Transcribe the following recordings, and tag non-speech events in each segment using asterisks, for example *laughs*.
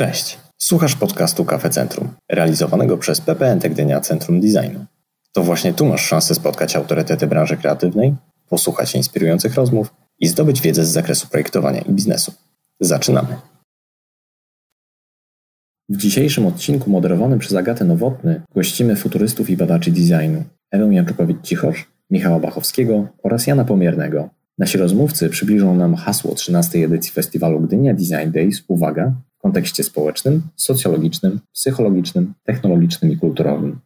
Cześć. Słuchasz podcastu Kafe Centrum, realizowanego przez PPN Gdynia Centrum Designu. To właśnie tu masz szansę spotkać autorytety branży kreatywnej, posłuchać inspirujących rozmów i zdobyć wiedzę z zakresu projektowania i biznesu. Zaczynamy. W dzisiejszym odcinku moderowanym przez Agatę Nowotny gościmy futurystów i badaczy designu Ewę Janczukowicz-Cichosz, Michała Bachowskiego oraz Jana Pomiernego. Nasi rozmówcy przybliżą nam hasło 13. edycji festiwalu Gdynia Design Days, uwaga, kontekście społecznym, socjologicznym, psychologicznym, technologicznym i kulturowym.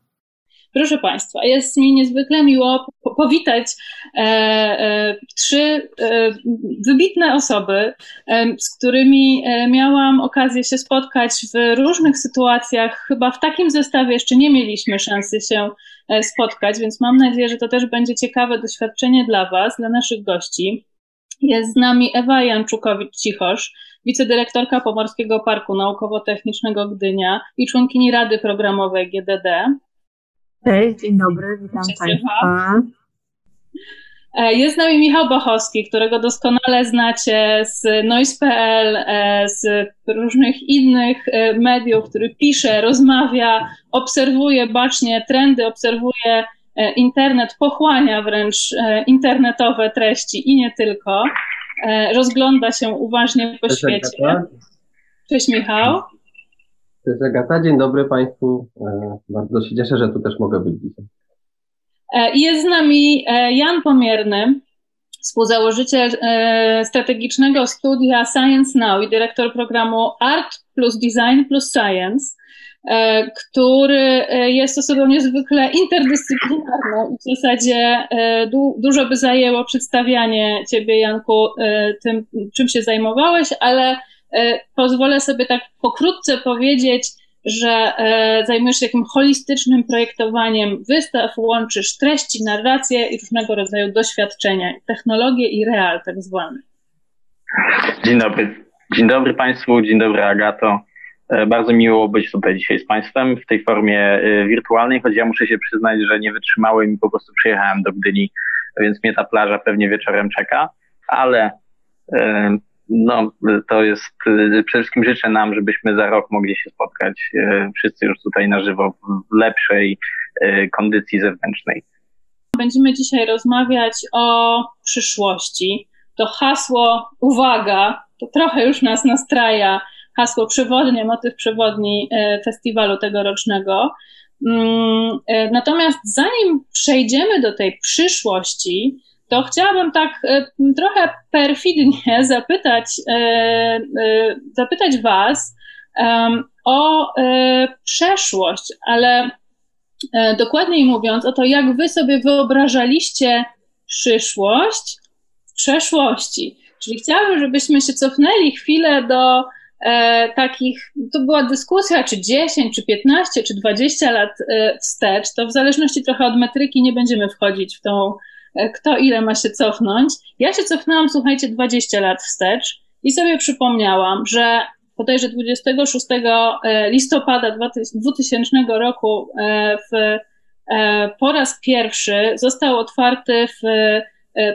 Proszę Państwa, jest mi niezwykle miło powitać e, e, trzy e, wybitne osoby, z którymi e, miałam okazję się spotkać w różnych sytuacjach. Chyba w takim zestawie jeszcze nie mieliśmy szansy się e, spotkać, więc mam nadzieję, że to też będzie ciekawe doświadczenie dla Was, dla naszych gości. Jest z nami Ewa Janczukowicz-Cichosz, wicedyrektorka Pomorskiego Parku Naukowo-Technicznego Gdynia i członkini Rady Programowej GDD. Cześć, dzień dobry, witam Państwa. E, jest z nami Michał Bochowski, którego doskonale znacie z Noise.pl, e, z różnych innych e, mediów, który pisze, rozmawia, obserwuje bacznie trendy, obserwuje internet, pochłania wręcz internetowe treści i nie tylko. Rozgląda się uważnie po Cześć, świecie. Agata. Cześć Michał. Cześć Agata, dzień dobry Państwu. Bardzo się cieszę, że tu też mogę być dzisiaj. E, jest z nami e, Jan Pomierny, współzałożyciel e, strategicznego studia Science Now i dyrektor programu Art plus Design plus Science, który jest osobą niezwykle interdyscyplinarną i w zasadzie dużo by zajęło przedstawianie Ciebie, Janku, tym, czym się zajmowałeś, ale pozwolę sobie tak pokrótce powiedzieć, że e, zajmujesz się takim holistycznym projektowaniem wystaw, łączysz treści, narracje i różnego rodzaju doświadczenia, technologie i real tak zwane. Dzień dobry. Dzień dobry Państwu, dzień dobry Agato. E, bardzo miło być tutaj dzisiaj z Państwem w tej formie e, wirtualnej, choć ja muszę się przyznać, że nie wytrzymałem i po prostu przyjechałem do Gdyni, więc mnie ta plaża pewnie wieczorem czeka, ale no, to jest, przede wszystkim życzę nam, żebyśmy za rok mogli się spotkać e, wszyscy już tutaj na żywo w lepszej e, kondycji zewnętrznej. Będziemy dzisiaj rozmawiać o przyszłości. To hasło, uwaga, to trochę już nas nastraja, hasło przewodnie, motyw przewodni e, festiwalu tegorocznego. Mm, natomiast zanim przejdziemy do tej przyszłości, to chciałabym tak e, trochę perfidnie *laughs* zapytać, e, e, zapytać Was o przeszłość, ale dokładniej mówiąc o to, jak Wy sobie wyobrażaliście przyszłość w przeszłości. Czyli chciałabym, żebyśmy się cofnęli chwilę do e, takich, to była dyskusja, czy 10, czy 15, czy 20 lat e, wstecz, to w zależności trochę od metryki nie będziemy wchodzić w tą E, kto ile ma się cofnąć. Ja się cofnęłam, słuchajcie, 20 lat wstecz i sobie przypomniałam, że bodajże 26 e, listopada 2000 roku e, w, po raz pierwszy został otwarty w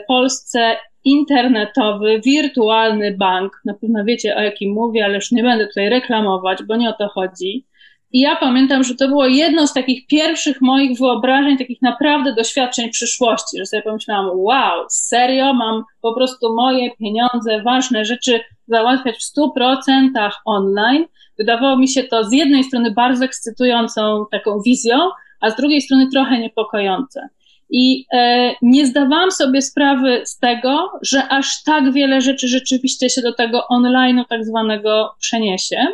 Polsce internetowy, wirtualny bank. Na pewno wiecie o jakim mówię, ale już nie będę tutaj reklamować, bo nie o to chodzi. I ja pamiętam, że to było jedno z takich pierwszych moich wyobrażeń, takich naprawdę doświadczeń przyszłości, że sobie pomyślałam, wow, serio, mam po prostu moje pieniądze, ważne rzeczy załatwiać w 100% online. Wydawało mi się to z jednej strony bardzo ekscytującą taką wizją, a z drugiej strony trochę niepokojące. I e, nie zdawałam sobie sprawy z tego, że aż tak wiele rzeczy rzeczywiście się do tego online'u tak zwanego przeniesie.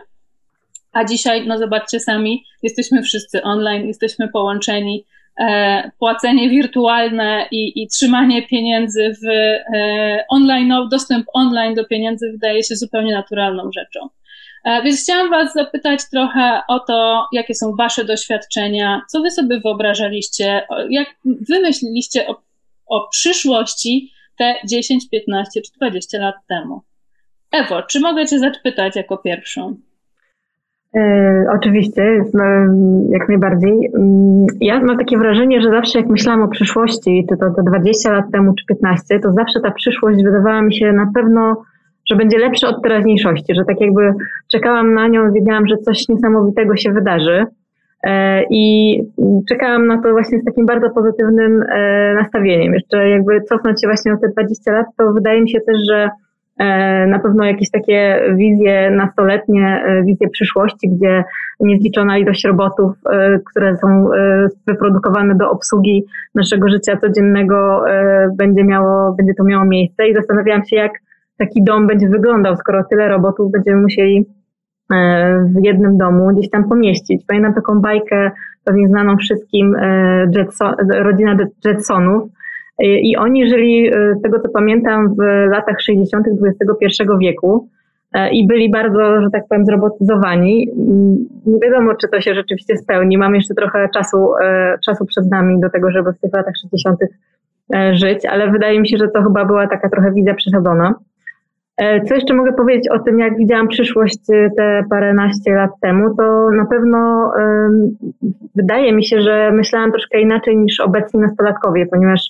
A dzisiaj, no zobaczcie sami, jesteśmy wszyscy online, jesteśmy połączeni. E, płacenie wirtualne i, i trzymanie pieniędzy w e, online, dostęp online do pieniędzy wydaje się zupełnie naturalną rzeczą. E, więc chciałam Was zapytać trochę o to, jakie są Wasze doświadczenia, co Wy sobie wyobrażaliście, jak wymyśliliście o, o przyszłości te 10, 15 czy 20 lat temu. Ewo, czy mogę Cię zapytać jako pierwszą? E, oczywiście, jak najbardziej. Mm, ja mam takie wrażenie, że zawsze jak myślałam o przyszłości, czy to, to 20 lat temu, czy 15, to zawsze ta przyszłość wydawała mi się na pewno że będzie lepsze od teraźniejszości, że tak jakby czekałam na nią, wiedziałam, że coś niesamowitego się wydarzy. E, I czekałam na to właśnie z takim bardzo pozytywnym e, nastawieniem. Jeszcze jakby cofnąć się właśnie o te 20 lat, to wydaje mi się też, że na pewno jakieś takie wizje nastoletnie, wizje przyszłości, gdzie niezliczona ilość robotów, które są wyprodukowane do obsługi naszego życia codziennego będzie miało, będzie to miało miejsce i zastanawiałam się, jak taki dom będzie wyglądał, skoro tyle robotów będziemy musieli E, w jednym domu gdzieś tam pomieścić. Pamiętam taką bajkę, pewnie znaną wszystkim, e, Jetson, rodzina Jetsonów. E, I oni żyli, z tego co pamiętam, w latach 60. XXI wieku i byli bardzo, że tak powiem, zrobotyzowani. Mm, nie wiadomo, czy to się rzeczywiście spełni. Mam jeszcze trochę czasu, czasu przed nami do tego, żeby w tych latach 60. żyć, ale wydaje mi się, że to chyba była taka trochę wizja przesadzona. E, co jeszcze mogę powiedzieć o tym, jak widziałam przyszłość e, te paręnaście lat temu, to na pewno wydaje mi się, że myślałam troszkę inaczej niż obecni nastolatkowie, ponieważ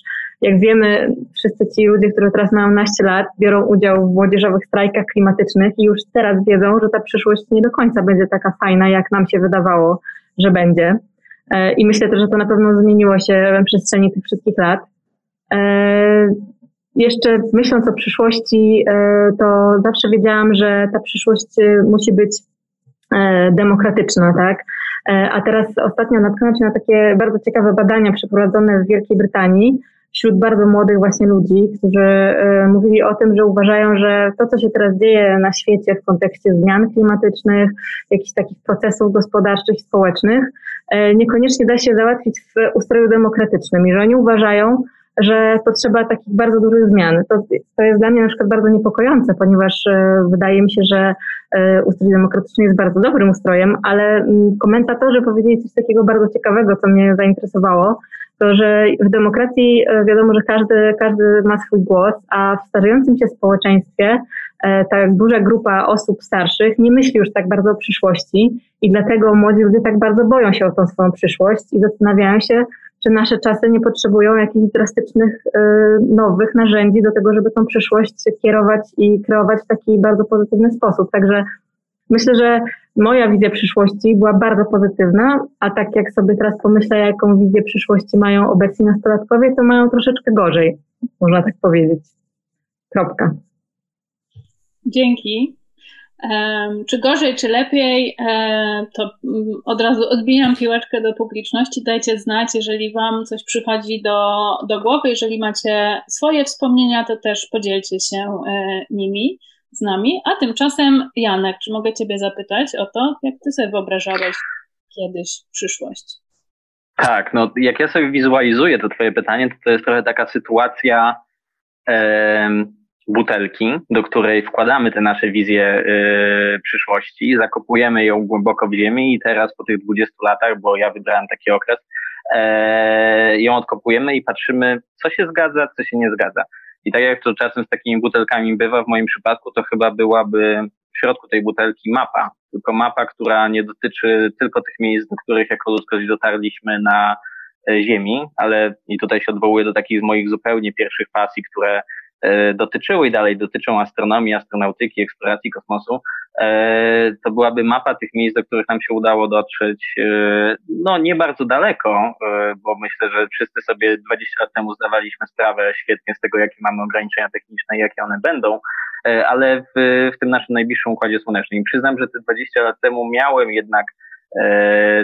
jak wiemy, wszyscy ci ludzie, którzy teraz mają naście lat, biorą udział w młodzieżowych strajkach klimatycznych i już teraz wiedzą, że ta przyszłość nie do końca będzie taka fajna, jak nam się wydawało, że będzie. E, I myślę też, że to na pewno zmieniło się w przestrzeni tych wszystkich lat jeszcze myśląc o przyszłości, e, to zawsze wiedziałam, że ta przyszłość e, musi być e, demokratyczna, tak? A teraz ostatnio natknąłem się na takie bardzo ciekawe badania przeprowadzone w Wielkiej Brytanii wśród bardzo młodych właśnie ludzi, którzy mówili o tym, że uważają, że to, co się teraz dzieje na świecie w kontekście zmian klimatycznych, jakichś takich procesów gospodarczych i społecznych, niekoniecznie da się załatwić w ustroju demokratycznym i że oni uważają, że potrzeba takich bardzo dużych zmian. To, to jest dla mnie na przykład bardzo niepokojące, ponieważ e, wydaje mi się, że e, ustrój demokratyczny jest bardzo dobrym ustrojem, ale mm, komentatorzy powiedzieli coś takiego bardzo ciekawego, co mnie zainteresowało, to że w demokracji e, wiadomo, że każdy, każdy ma swój głos, a w starzejącym się społeczeństwie ta duża grupa osób starszych nie myśli już tak bardzo o przyszłości i dlatego młodzi ludzie tak bardzo boją się o tą swoją przyszłość i zastanawiają się, czy nasze czasy nie potrzebują jakichś drastycznych, y, nowych narzędzi do tego, żeby tą przyszłość kierować i kreować w taki bardzo pozytywny sposób. Także myślę, że moja wizja przyszłości była bardzo pozytywna, a tak jak sobie teraz pomyślę, jaką wizję przyszłości mają obecni nastolatkowie, to mają troszeczkę gorzej, można tak powiedzieć. Kropka. Dzięki. Czy gorzej, czy lepiej, to mm, od razu odbijam piłeczkę do publiczności. Dajcie znać, jeżeli Wam coś przychodzi do, do głowy. Jeżeli macie swoje wspomnienia, to też podzielcie się e, nimi z nami. A tymczasem, Janek, czy mogę Ciebie zapytać o to, jak Ty sobie wyobrażałeś kiedyś przyszłość? Tak, no jak ja sobie wizualizuję to Twoje pytanie, to to jest trochę taka sytuacja butelki, do której wkładamy te nasze wizje y, przyszłości, zakopujemy ją głęboko w ziemi i teraz po tych 20 latach, bo ja wybrałem taki okres, e, ją odkopujemy i patrzymy, co się zgadza, co się nie zgadza. I tak jak to czasem z takimi butelkami bywa, w moim przypadku to chyba byłaby w środku tej butelki mapa, tylko mapa, która nie dotyczy tylko tych miejsc, do których jako ludzkość dotarliśmy na e, Ziemi, ale i tutaj się odwołuję do takich moich zupełnie pierwszych pasji, które dotyczyły i dalej dotyczą astronomii, astronautyki, eksploracji kosmosu, e, to byłaby mapa tych miejsc, do których nam się udało dotrzeć, e, no nie bardzo daleko, bo myślę, że wszyscy sobie 20 lat temu zdawaliśmy sprawę świetnie z tego, jakie mamy ograniczenia techniczne i jakie one będą, ale w, w tym naszym najbliższym Układzie Słonecznym. I przyznam, że te 20 lat temu miałem jednak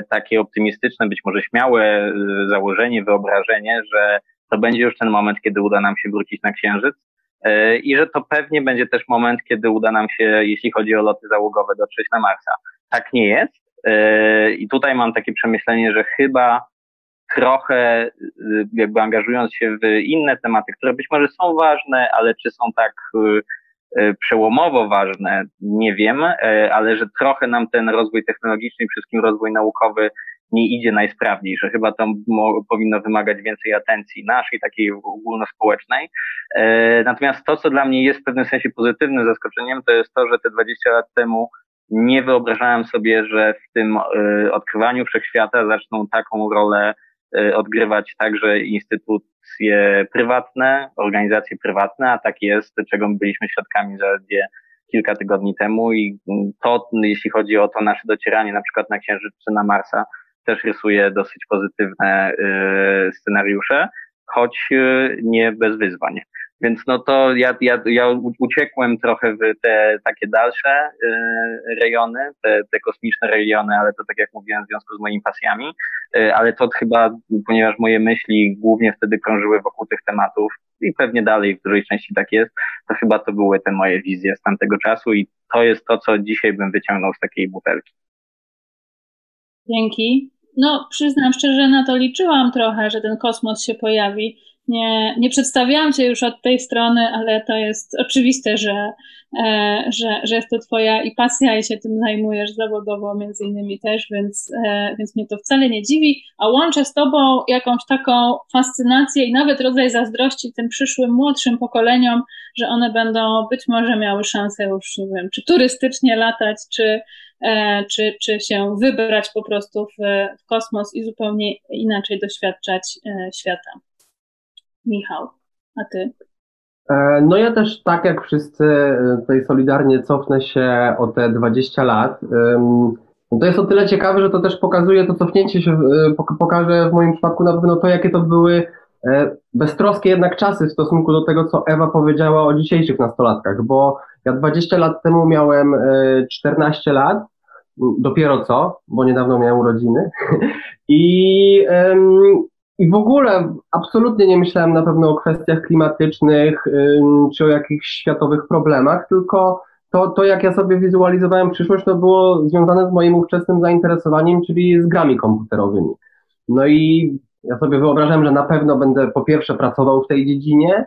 takie optymistyczne, być może śmiałe założenie, wyobrażenie, że to będzie już ten moment, kiedy uda nam się wrócić na Księżyc e, i że to pewnie będzie też moment, kiedy uda nam się, jeśli chodzi o loty załogowe, dotrzeć na Marsa. Tak nie jest e, i tutaj mam takie przemyślenie, że chyba trochę e, jakby angażując się w inne tematy, które być może są ważne, ale czy są tak przełomowo ważne, nie wiem, ale że trochę nam ten rozwój technologiczny i wszystkim rozwój naukowy nie idzie najsprawniej, że chyba to powinno wymagać więcej atencji naszej, takiej ogólnospołecznej. E, natomiast to, co dla mnie jest w pewnym sensie pozytywnym zaskoczeniem, to jest to, że te 20 lat temu nie wyobrażałem sobie, że w tym e, odkrywaniu wszechświata zaczną taką rolę e, odgrywać także instytucje prywatne, organizacje prywatne, a tak jest, czego my byliśmy świadkami zaledwie kilka tygodni temu i to, jeśli chodzi o to nasze docieranie na przykład na Księżyc czy na Marsa, też rysuje dosyć pozytywne scenariusze, choć nie bez wyzwań. Więc no to ja, ja, ja uciekłem trochę w te takie dalsze y, rejony, te, te kosmiczne rejony, ale to tak jak mówiłem w związku z moimi pasjami, y, ale to chyba, ponieważ moje myśli głównie wtedy krążyły wokół tych tematów i pewnie dalej w dużej części tak jest, to chyba to były te moje wizje z tamtego czasu i to jest to, co dzisiaj bym wyciągnął z takiej butelki. Dzięki. No, przyznam szczerze, na to liczyłam trochę, że ten kosmos się pojawi. Nie, nie przedstawiałam Cię już od tej strony, ale to jest oczywiste, że, e, że, że jest to Twoja i pasja i się tym zajmujesz zawodowo między innymi też, więc, e, więc mnie to wcale nie dziwi, a łączę z Tobą jakąś taką fascynację i nawet rodzaj zazdrości tym przyszłym, młodszym pokoleniom, że one będą być może miały szansę już, nie wiem, czy turystycznie latać, czy, czy, czy się wybrać po prostu w, w kosmos i zupełnie inaczej doświadczać świata. Michał, a ty? E, no ja też tak jak wszyscy e, tutaj solidarnie cofnę się o te 20 lat. To jest o tyle ciekawe, że to też pokazuje, to cofnięcie się e, pokaże w moim przypadku na pewno to, jakie to były beztroskie jednak czasy w stosunku do tego, co Ewa powiedziała o dzisiejszych nastolatkach, bo ja 20 lat temu miałem 14 lat, dopiero co, bo niedawno miałem urodziny *laughs* i i w ogóle absolutnie nie myślałem na pewno o kwestiach klimatycznych czy o jakichś światowych problemach, tylko to, to jak ja sobie wizualizowałem przyszłość, to było związane z moim ówczesnym zainteresowaniem, czyli z grami komputerowymi. No i ja sobie wyobrażałem, że na pewno będę po pierwsze pracował w tej dziedzinie,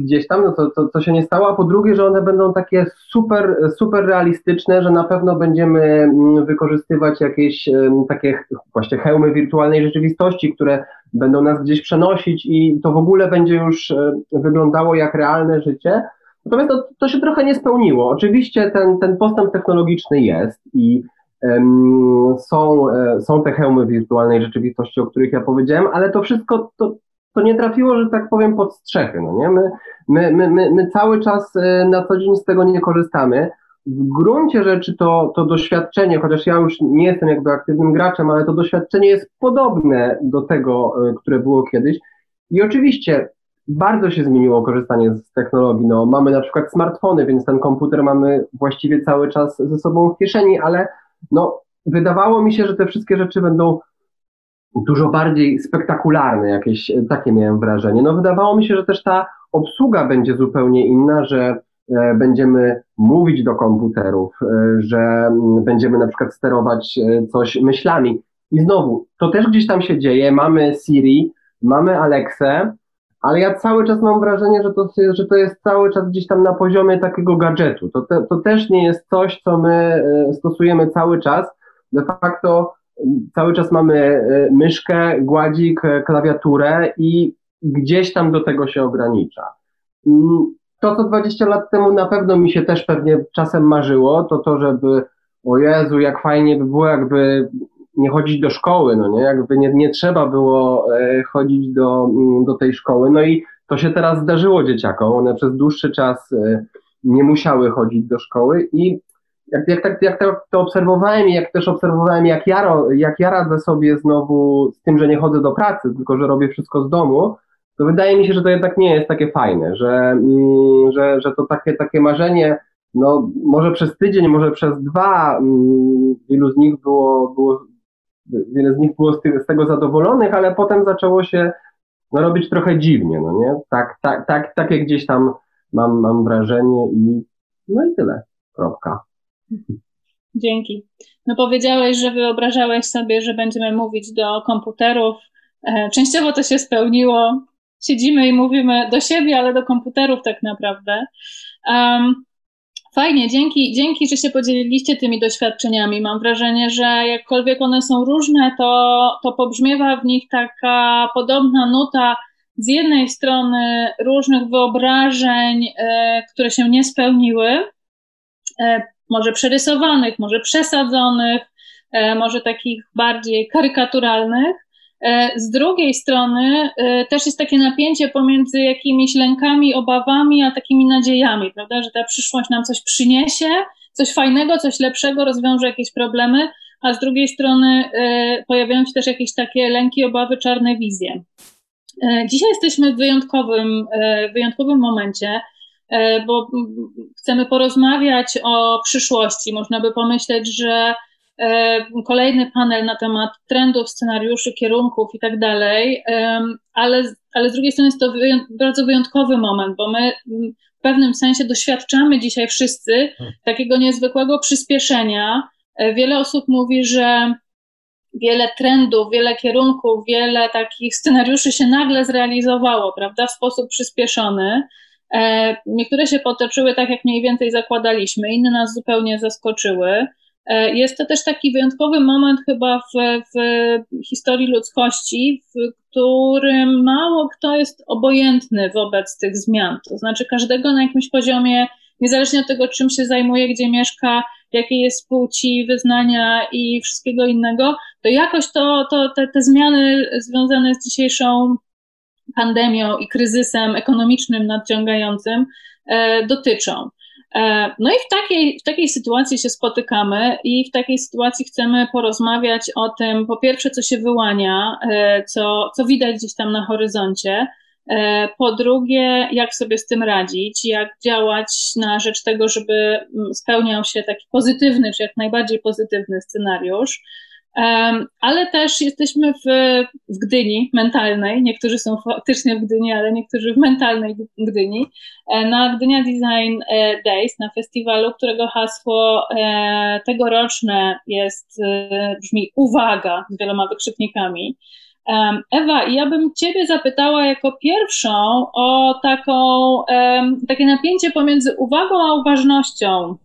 gdzieś tam, no to, to, to się nie stało, a po drugie, że one będą takie super, super realistyczne, że na pewno będziemy mm, wykorzystywać jakieś takie właśnie hełmy wirtualnej rzeczywistości, które będą nas gdzieś przenosić i to w ogóle będzie już e, wyglądało jak realne życie. Natomiast to, to się trochę nie spełniło. Oczywiście ten, ten postęp technologiczny jest i są, e, są te hełmy wirtualnej rzeczywistości, o których ja powiedziałem, ale to wszystko to, to nie trafiło, że tak powiem, pod strzechy. No nie? My, my, my, my, my cały czas e, na co dzień z tego nie korzystamy. W gruncie rzeczy to, to doświadczenie, chociaż ja już nie jestem jakby aktywnym graczem, ale to doświadczenie jest podobne do tego, e, które było kiedyś. I oczywiście bardzo się zmieniło korzystanie z technologii. No, mamy na przykład smartfony, więc ten komputer mamy właściwie cały czas ze sobą w kieszeni, ale no, wydawało mi się, że te wszystkie rzeczy będą dużo bardziej spektakularne, jakieś e, takie miałem wrażenie. No wydawało mi się, że też ta obsługa będzie zupełnie inna, że e, będziemy mówić do komputerów, e, że będziemy na przykład sterować coś myślami. I znowu, to też gdzieś tam się dzieje, mamy Siri, mamy Alexę, ale ja cały czas mam wrażenie, że to, że to jest cały czas gdzieś tam na poziomie takiego gadżetu. To, te, to też nie jest coś, co my stosujemy cały czas. De facto cały czas mamy e, myszkę, gładzik, e, klawiaturę i gdzieś tam do tego się ogranicza. Mm, to, co 20 lat temu na pewno mi się też pewnie czasem marzyło, to to, żeby o Jezu, jak fajnie by było, jakby nie chodzić do szkoły, no nie, jakby nie, nie trzeba było e, chodzić do, mm, do tej szkoły. No i to się teraz zdarzyło dzieciakom, one przez dłuższy czas nie musiały chodzić do szkoły i jak, jak, tak, jak to, obserwowałem i jak też obserwowałem, jak ja, jak ja radzę sobie znowu z tym, że nie chodzę do pracy, tylko że robię wszystko z domu, to wydaje mi się, że to jednak nie jest takie fajne, że, mm, że, że to takie, takie marzenie, no może przez tydzień, może przez dwa, mm, wielu z nich było, było wiele z nich było z, z tego zadowolonych, ale potem zaczęło się no, robić trochę dziwnie, no nie? Tak, tak, tak, takie gdzieś tam mam, mam wrażenie i no i tyle. Kropka. Dzięki. No powiedziałeś, że wyobrażałeś sobie, że będziemy mówić do komputerów. E, częściowo to się spełniło. Siedzimy i mówimy do siebie, ale do komputerów tak naprawdę. Um, fajnie, dzięki, dzięki, że się podzieliliście tymi doświadczeniami. Mam wrażenie, że jakkolwiek one są różne, to, to pobrzmiewa w nich taka podobna nuta z jednej strony różnych wyobrażeń, e, które się nie spełniły, e, może przerysowanych, może przesadzonych, e, może takich bardziej karykaturalnych, E, z drugiej strony e, też jest takie napięcie pomiędzy jakimiś lękami, obawami, a takimi nadziejami, prawda, że ta przyszłość nam coś przyniesie, coś fajnego, coś lepszego, rozwiąże jakieś problemy, a z drugiej strony pojawiają się też jakieś takie lęki, obawy, czarne wizje. Dzisiaj jesteśmy w wyjątkowym, wyjątkowym momencie, bo chcemy porozmawiać o przyszłości. Można by pomyśleć, że E, kolejny panel na temat trendów, scenariuszy, kierunków i tak dalej, ale, ale z drugiej strony jest to bardzo wyjątkowy moment, bo my w pewnym sensie doświadczamy dzisiaj wszyscy hmm. takiego niezwykłego przyspieszenia. E, wiele osób mówi, że wiele trendów, wiele kierunków, wiele takich scenariuszy się nagle zrealizowało, prawda, w sposób przyspieszony. E, niektóre się potoczyły tak, jak mniej więcej zakładaliśmy, inne nas zupełnie zaskoczyły. E, jest to też taki wyjątkowy moment chyba w, w historii ludzkości, w którym mało kto jest obojętny wobec tych zmian. To znaczy, każdego na jakimś poziomie, niezależnie od tego, czym się zajmuje, gdzie mieszka, jakiej jest płci, wyznania i wszystkiego innego, to jakoś to, to te, te zmiany związane z dzisiejszą pandemią i kryzysem ekonomicznym nadciągającym e, dotyczą. E, no i w takiej, w takiej sytuacji się spotykamy i w takiej sytuacji chcemy porozmawiać o tym, po pierwsze, co się wyłania, e, co, co widać gdzieś tam na horyzoncie, po drugie, jak sobie z tym radzić, jak działać na rzecz tego, żeby mm, spełniał się taki pozytywny, czy jak najbardziej pozytywny scenariusz. Ale też jesteśmy w, w Gdyni mentalnej. Niektórzy są faktycznie w Gdyni, ale niektórzy w mentalnej Gdyni. E, na Gdynia Design e, Days, na festiwalu, którego hasło e, tegoroczne jest, brzmi uwaga z wieloma wykrzyknikami. Ewa, ja bym Ciebie zapytała jako pierwszą o taką, takie napięcie pomiędzy uwagą a uważnością,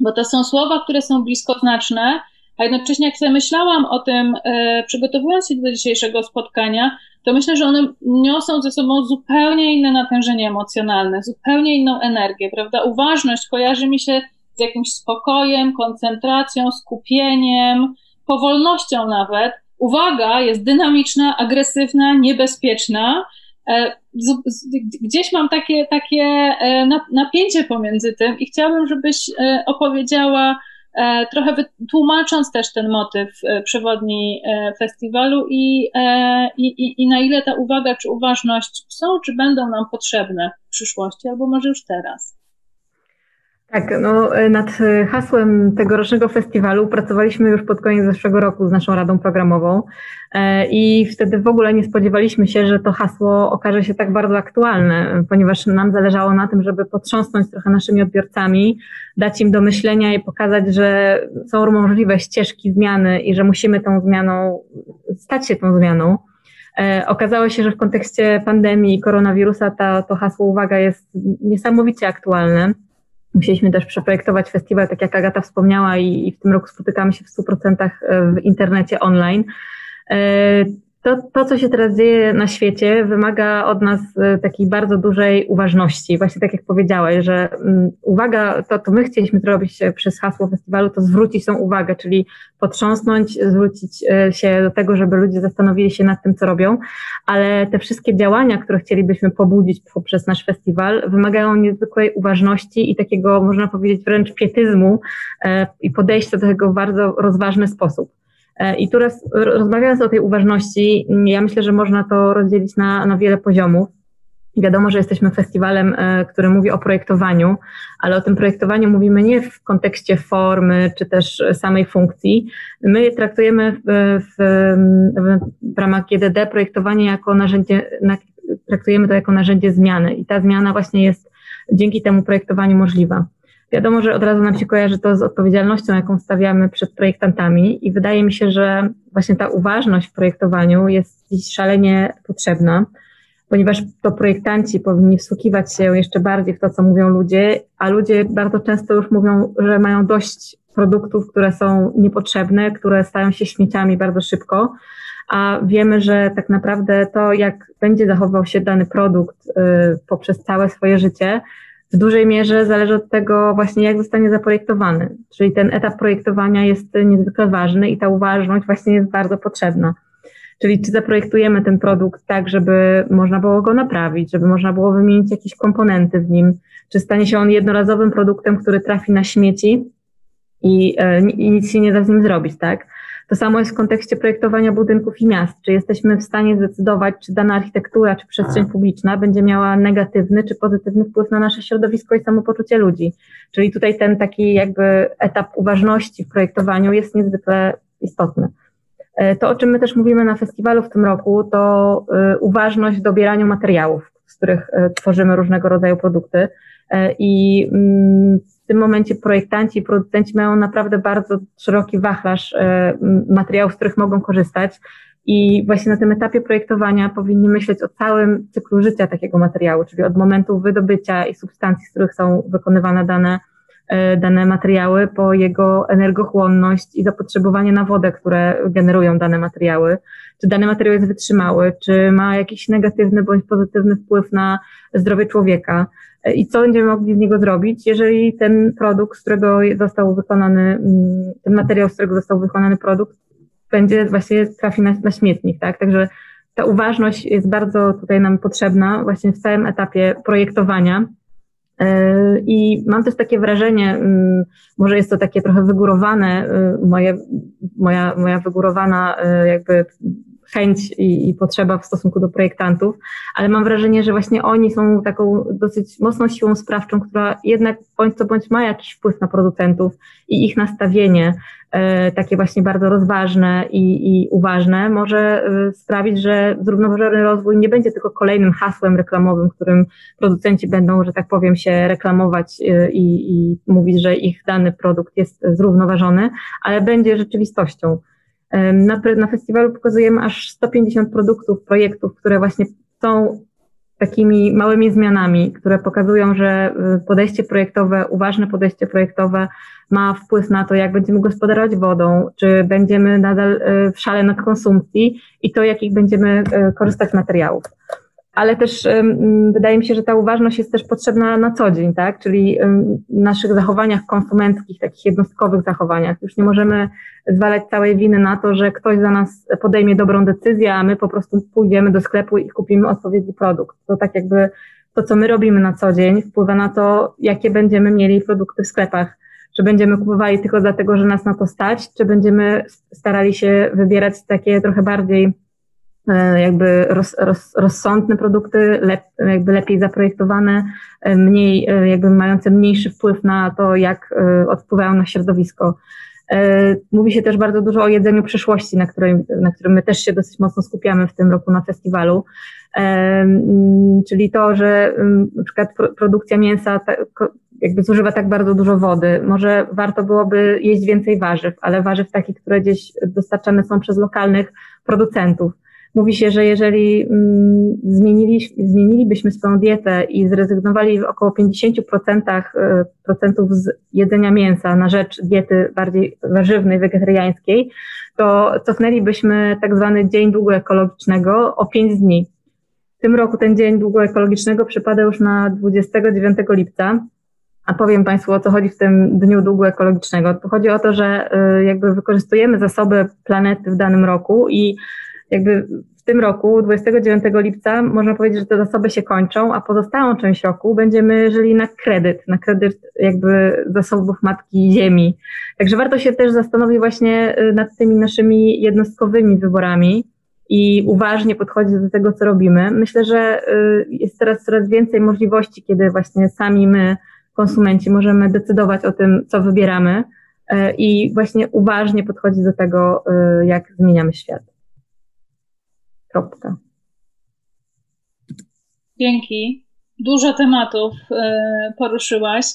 bo to są słowa, które są bliskoznaczne, a jednocześnie jak sobie myślałam o tym, e, przygotowując się do dzisiejszego spotkania, to myślę, że one niosą ze sobą zupełnie inne natężenie emocjonalne, zupełnie inną energię, prawda? Uważność kojarzy mi się z jakimś spokojem, koncentracją, skupieniem, powolnością nawet. Uwaga jest dynamiczna, agresywna, niebezpieczna. E, gdzieś mam takie, takie e, napięcie pomiędzy tym i chciałabym, żebyś opowiedziała, trochę tłumacząc też ten motyw e, przewodni e, festiwalu i, i, i na ile ta uwaga czy uważność są, czy będą nam potrzebne w przyszłości, albo może już teraz. Tak, no, nad hasłem tegorocznego festiwalu pracowaliśmy już pod koniec zeszłego roku z naszą radą programową e, i wtedy w ogóle nie spodziewaliśmy się, że to hasło okaże się tak bardzo aktualne, ponieważ nam zależało na tym, żeby potrząsnąć trochę naszymi odbiorcami, dać im do myślenia i pokazać, że są możliwe ścieżki zmiany i że musimy tą zmianą, stać się tą zmianą. E, okazało się, że w kontekście pandemii i koronawirusa ta, to hasło uwaga jest niesamowicie aktualne. Musieliśmy też przeprojektować festiwal, tak jak Agata wspomniała, i, i w tym roku spotykamy się w 100% e, w internecie online. E, to, to, co się teraz dzieje na świecie, wymaga od nas e, takiej bardzo dużej uważności. Właśnie tak jak powiedziałeś, że mm, uwaga, to, to my chcieliśmy zrobić przez hasło festiwalu, to zwrócić tą uwagę, czyli potrząsnąć, zwrócić e, się do tego, żeby ludzie zastanowili się nad tym, co robią, ale te wszystkie działania, które chcielibyśmy pobudzić poprzez nasz festiwal, wymagają niezwykłej uważności i takiego, można powiedzieć, wręcz pietyzmu e, i podejścia do tego w bardzo rozważny sposób. E, I tu rozmawiając o tej uważności, ja myślę, że można to rozdzielić na, na wiele poziomów. Wiadomo, że jesteśmy festiwalem, e, który mówi o projektowaniu, ale o tym projektowaniu mówimy nie w kontekście formy czy też samej funkcji. My traktujemy w, w, w ramach GDD projektowanie jako narzędzie, traktujemy to jako narzędzie zmiany i ta zmiana właśnie jest dzięki temu projektowaniu możliwa. Wiadomo, że od razu nam się kojarzy to z odpowiedzialnością, jaką stawiamy przed projektantami i wydaje mi się, że właśnie ta uważność w projektowaniu jest dziś szalenie potrzebna, ponieważ to projektanci powinni wsłuchiwać się jeszcze bardziej w to, co mówią ludzie, a ludzie bardzo często już mówią, że mają dość produktów, które są niepotrzebne, które stają się śmieciami bardzo szybko, a wiemy, że tak naprawdę to, jak będzie zachował się dany produkt y, poprzez całe swoje życie, w dużej mierze zależy od tego właśnie, jak zostanie zaprojektowany. Czyli ten etap projektowania jest niezwykle ważny i ta uważność właśnie jest bardzo potrzebna. Czyli czy zaprojektujemy ten produkt tak, żeby można było go naprawić, żeby można było wymienić jakieś komponenty w nim, czy stanie się on jednorazowym produktem, który trafi na śmieci i, e, i nic się nie da z nim zrobić, tak? To samo jest w kontekście projektowania budynków i miast. Czy jesteśmy w stanie zdecydować, czy dana architektura, czy przestrzeń publiczna będzie miała negatywny, czy pozytywny wpływ na nasze środowisko i samopoczucie ludzi? Czyli tutaj ten taki jakby etap uważności w projektowaniu jest niezwykle istotny. E, to, o czym my też mówimy na festiwalu w tym roku, to e, uważność w dobieraniu materiałów, z których e, tworzymy różnego rodzaju produkty. I mm, w tym momencie projektanci i producenci mają naprawdę bardzo szeroki wachlarz materiałów, z których mogą korzystać. I właśnie na tym etapie projektowania powinni myśleć o całym cyklu życia takiego materiału, czyli od momentu wydobycia i substancji, z których są wykonywane dane E, dane materiały, po jego energochłonność i zapotrzebowanie na wodę, które generują dane materiały. Czy dany materiał jest wytrzymały, czy ma jakiś negatywny bądź pozytywny wpływ na zdrowie człowieka e, i co będziemy mogli z niego zrobić, jeżeli ten produkt, z którego został wykonany, mm, ten materiał, z którego został wykonany produkt, będzie właśnie trafi na, na śmietnik, tak? Także ta uważność jest bardzo tutaj nam potrzebna właśnie w całym etapie projektowania, E, I mam też takie wrażenie, mm, może jest to takie trochę wygórowane, y, moje, moja, moja wygórowana y, jakby chęć i, i, potrzeba w stosunku do projektantów, ale mam wrażenie, że właśnie oni są taką dosyć mocną siłą sprawczą, która jednak bądź co bądź ma jakiś wpływ na producentów i ich nastawienie, e, takie właśnie bardzo rozważne i, i uważne, może e, sprawić, że zrównoważony rozwój nie będzie tylko kolejnym hasłem reklamowym, którym producenci będą, że tak powiem, się reklamować e, i, i mówić, że ich dany produkt jest zrównoważony, ale będzie rzeczywistością. Na, na festiwalu pokazujemy aż 150 produktów, projektów, które właśnie są takimi małymi zmianami, które pokazują, że y, podejście projektowe, uważne podejście projektowe ma wpływ na to, jak będziemy gospodarować wodą, czy będziemy nadal y, w szale nadkonsumpcji i to, jakich będziemy y, korzystać materiałów ale też wydaje mi się, że ta uważność jest też potrzebna na co dzień, tak? Czyli w naszych zachowaniach konsumenckich, takich jednostkowych zachowaniach. Już nie możemy zwalać całej winy na to, że ktoś za nas podejmie dobrą decyzję, a my po prostu pójdziemy do sklepu i kupimy odpowiedni produkt. To tak jakby to, co my robimy na co dzień, wpływa na to, jakie będziemy mieli produkty w sklepach. Czy będziemy kupowali tylko dlatego, że nas na to stać, czy będziemy starali się wybierać takie trochę bardziej jakby roz, roz, rozsądne produkty, lep, jakby lepiej zaprojektowane, e, mniej, e, jakby mające mniejszy wpływ na to, jak odpływają na środowisko. Mówi się też bardzo dużo o jedzeniu przyszłości, na którym, na którym my też się dosyć mocno skupiamy w tym roku na festiwalu. Czyli to, że na przykład produkcja mięsa jakby zużywa tak bardzo dużo wody. Może warto byłoby jeść więcej warzyw, ale warzyw takich, które gdzieś dostarczane są przez lokalnych producentów. Mówi się, że jeżeli mm, zmienili, zmienilibyśmy swoją dietę i zrezygnowali w około 50% e, procentów z jedzenia mięsa na rzecz diety bardziej warzywnej, wegetariańskiej, to cofnęlibyśmy tak zwany dzień długo ekologicznego o 5 dni. W tym roku ten dzień długo ekologicznego przypada już na 29 lipca. A powiem Państwu, o co chodzi w tym dniu długu ekologicznego. Chodzi o to, że e, jakby wykorzystujemy zasoby planety w danym roku i jakby w tym roku, 29 lipca, można powiedzieć, że te zasoby się kończą, a pozostałą część roku będziemy żyli na kredyt, na kredyt jakby zasobów Matki Ziemi. Także warto się też zastanowić właśnie y, nad tymi naszymi jednostkowymi wyborami i uważnie podchodzić do tego, co robimy. Myślę, że y, jest teraz coraz więcej możliwości, kiedy właśnie sami my, konsumenci, możemy decydować o tym, co wybieramy y, i właśnie uważnie podchodzić do tego, jak zmieniamy świat. Kropka. Dzięki. Dużo tematów e, poruszyłaś.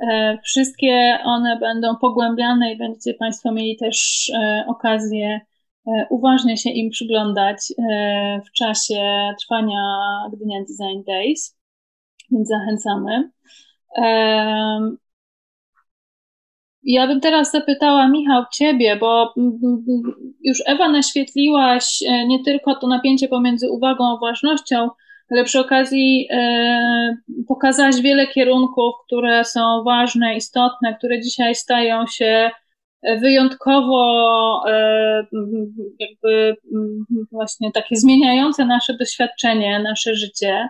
E, wszystkie one będą pogłębiane i będziecie Państwo mieli też e, okazję uważnie się im przyglądać w czasie trwania Gdynia Design Days, więc zachęcamy. Ja bym teraz zapytała, Michał, Ciebie, bo mm, mm, już Ewa naświetliłaś e, nie tylko to napięcie pomiędzy uwagą a ważnością, ale przy okazji e, pokazałaś wiele kierunków, które są ważne, istotne, które dzisiaj stają się wyjątkowo jakby właśnie takie zmieniające nasze doświadczenie, nasze życie.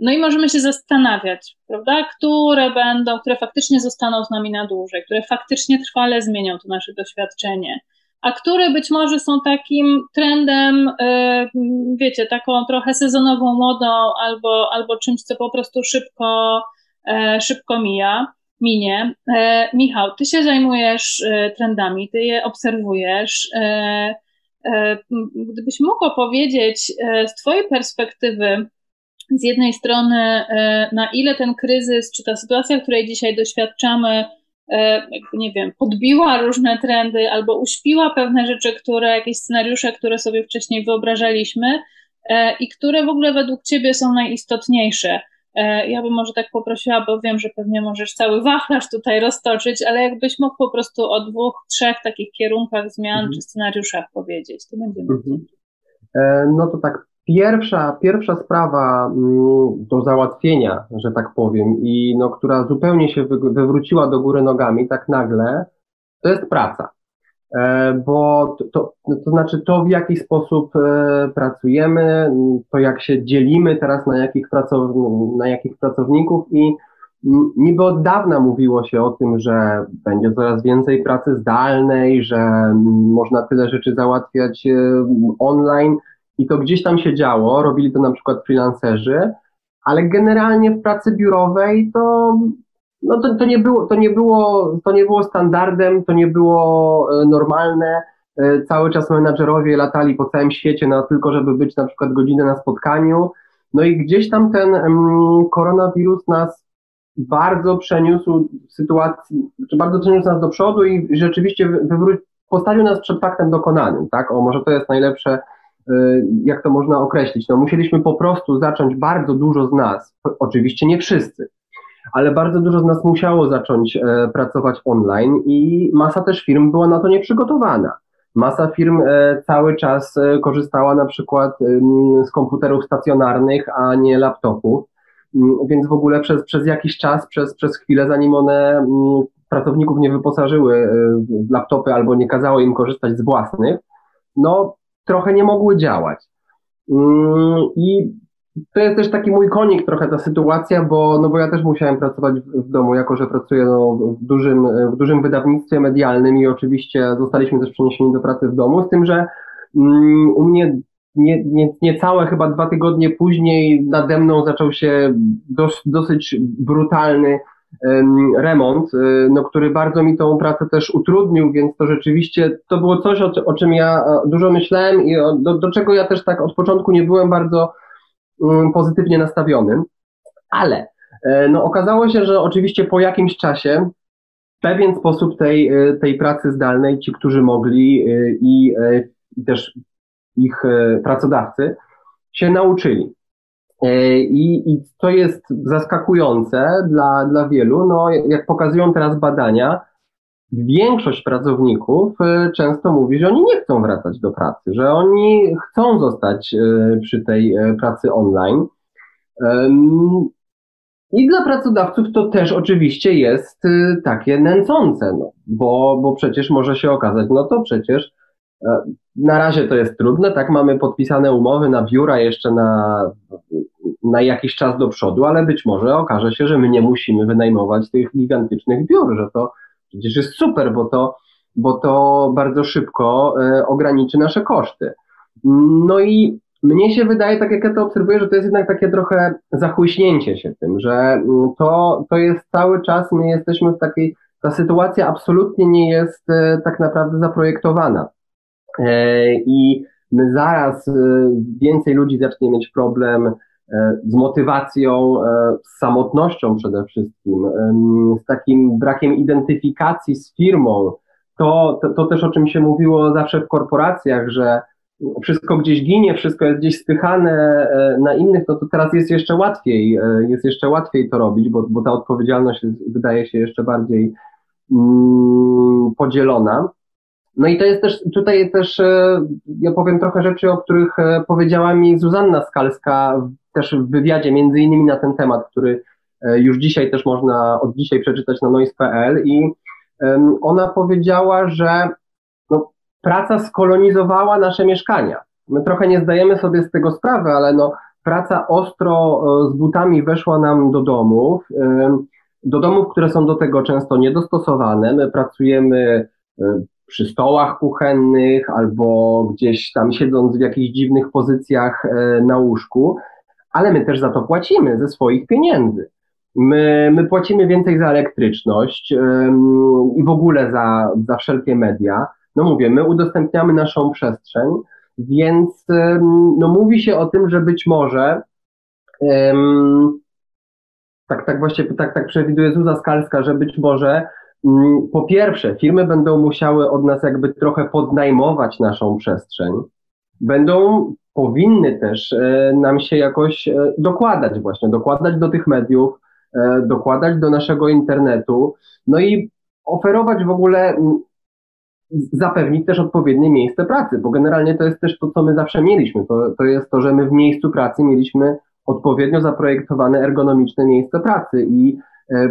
No i możemy się zastanawiać, prawda, które będą, które faktycznie zostaną z nami na dłużej, które faktycznie trwale zmienią to nasze doświadczenie a które być może są takim trendem, y, wiecie, taką trochę sezonową modą albo, albo czymś, co po prostu szybko, e, szybko mija, minie. E, Michał, ty się zajmujesz e, trendami, ty je obserwujesz. Gdybyś mógł powiedzieć z twojej perspektywy, z jednej strony, na ile ten kryzys, czy ta sytuacja, której dzisiaj doświadczamy, E, jakby, nie wiem, podbiła różne trendy albo uśpiła pewne rzeczy, które, jakieś scenariusze, które sobie wcześniej wyobrażaliśmy e, i które w ogóle według Ciebie są najistotniejsze. E, ja bym może tak poprosiła, bo wiem, że pewnie możesz cały wachlarz tutaj roztoczyć, ale jakbyś mógł po prostu o dwóch, trzech takich kierunkach zmian mhm. czy scenariuszach powiedzieć, to będziemy mhm. No to tak, Pierwsza, pierwsza sprawa mm, do załatwienia, że tak powiem, i no, która zupełnie się wywróciła do góry nogami tak nagle, to jest praca. E, bo to, to, to znaczy to, w jaki sposób e, pracujemy, to jak się dzielimy teraz na jakich, pracow, na jakich pracowników i niby od dawna mówiło się o tym, że będzie coraz więcej pracy zdalnej, że można tyle rzeczy załatwiać e, online, i to gdzieś tam się działo, robili to na przykład freelancerzy, ale generalnie w pracy biurowej to, no to, to, nie było, to, nie było, to nie było standardem, to nie było e, normalne. E, cały czas menadżerowie latali po całym świecie no, tylko, żeby być na przykład godzinę na spotkaniu. No i gdzieś tam ten koronawirus nas bardzo przeniósł sytuacji, czy bardzo przeniósł nas do przodu i rzeczywiście wywró- postawił nas przed faktem dokonanym, tak? O, może to jest najlepsze jak to można określić? No, musieliśmy po prostu zacząć bardzo dużo z nas, oczywiście nie wszyscy, ale bardzo dużo z nas musiało zacząć e, pracować online i masa też firm była na to nieprzygotowana. Masa firm e, cały czas e, korzystała na przykład z komputerów stacjonarnych, a nie laptopów, mm, więc w ogóle przez, przez jakiś czas, przez, przez chwilę, zanim one mm, pracowników nie wyposażyły w laptopy albo nie kazało im korzystać z własnych, no trochę nie mogły działać. Mm, I to jest też taki mój konik trochę ta sytuacja, bo, no bo ja też musiałem pracować w, domu, jako że pracuję no, w, dużym, w dużym wydawnictwie medialnym i oczywiście zostaliśmy też przeniesieni do pracy w domu, z tym, że um, u mnie nie, nie, niecałe chyba dwa tygodnie później nade mną zaczął się dos, dosyć brutalny remont, y, no, który bardzo mi tą pracę też utrudnił, więc to rzeczywiście to było coś, o, o czym ja e, dużo myślałem i do, do, czego ja też tak od początku nie byłem bardzo um, pozytywnie nastawiony. Ale e, no, okazało się, że oczywiście po jakimś czasie pewien sposób tej, e, tej pracy zdalnej ci, którzy mogli i, i też ich pracodawcy się nauczyli. E, I, I to jest zaskakujące dla, dla wielu. No, jak pokazują teraz badania, większość pracowników e, często mówi, że oni nie chcą wracać do pracy, że oni chcą zostać e, przy tej pracy online. I dla pracodawców to też oczywiście jest takie nęcące, no, bo, bo przecież może się okazać, no to przecież na razie to jest trudne, tak? Mamy podpisane umowy na biura jeszcze na, na jakiś czas do przodu, ale być może okaże się, że my nie musimy wynajmować tych gigantycznych biur, że to przecież jest super, bo to, bo to bardzo szybko e, ograniczy nasze koszty. No i mnie się wydaje, tak jak ja to obserwuję, że to jest jednak takie trochę zachłyśnięcie się tym, że mm, to, to jest cały czas, my jesteśmy w takiej, ta sytuacja absolutnie nie jest e, tak naprawdę zaprojektowana. E, I my zaraz więcej ludzi zacznie mieć problem z motywacją, e, z samotnością przede wszystkim, z takim brakiem identyfikacji z firmą. To, to, to też o czym się mówiło zawsze w korporacjach, że wszystko gdzieś ginie, wszystko jest gdzieś spychane e, na innych, no to teraz jest jeszcze łatwiej, jest jeszcze łatwiej to robić, bo, bo ta odpowiedzialność wydaje się jeszcze bardziej mm, podzielona. No i to jest też, tutaj też, ja powiem trochę rzeczy, o których powiedziała mi Zuzanna Skalska też w wywiadzie między innymi na ten temat, który e, już dzisiaj też można od dzisiaj przeczytać na noise.pl i ona powiedziała, że no, praca skolonizowała nasze mieszkania. My trochę nie zdajemy sobie z tego sprawy, ale no, praca ostro e, z butami weszła nam do domów, do domów, które są do tego często niedostosowane. My pracujemy e, przy stołach kuchennych albo gdzieś tam siedząc w jakichś dziwnych pozycjach e, na łóżku, ale my też za to płacimy ze swoich pieniędzy. My, my płacimy więcej za elektryczność i w ogóle za, za wszelkie media. No mówię, my udostępniamy naszą przestrzeń, więc no mówi się o tym, że być może tak, tak właśnie tak, tak przewiduje Zuza Skalska, że być może po pierwsze firmy będą musiały od nas jakby trochę podnajmować naszą przestrzeń, będą powinny też e, nam się jakoś e, dokładać właśnie, dokładać do tych mediów, e, dokładać do naszego internetu, no i oferować w ogóle zapewnić też odpowiednie miejsce pracy, bo generalnie to jest też to, co my zawsze mieliśmy. To, to jest to, że my w miejscu pracy mieliśmy odpowiednio zaprojektowane ergonomiczne miejsce pracy i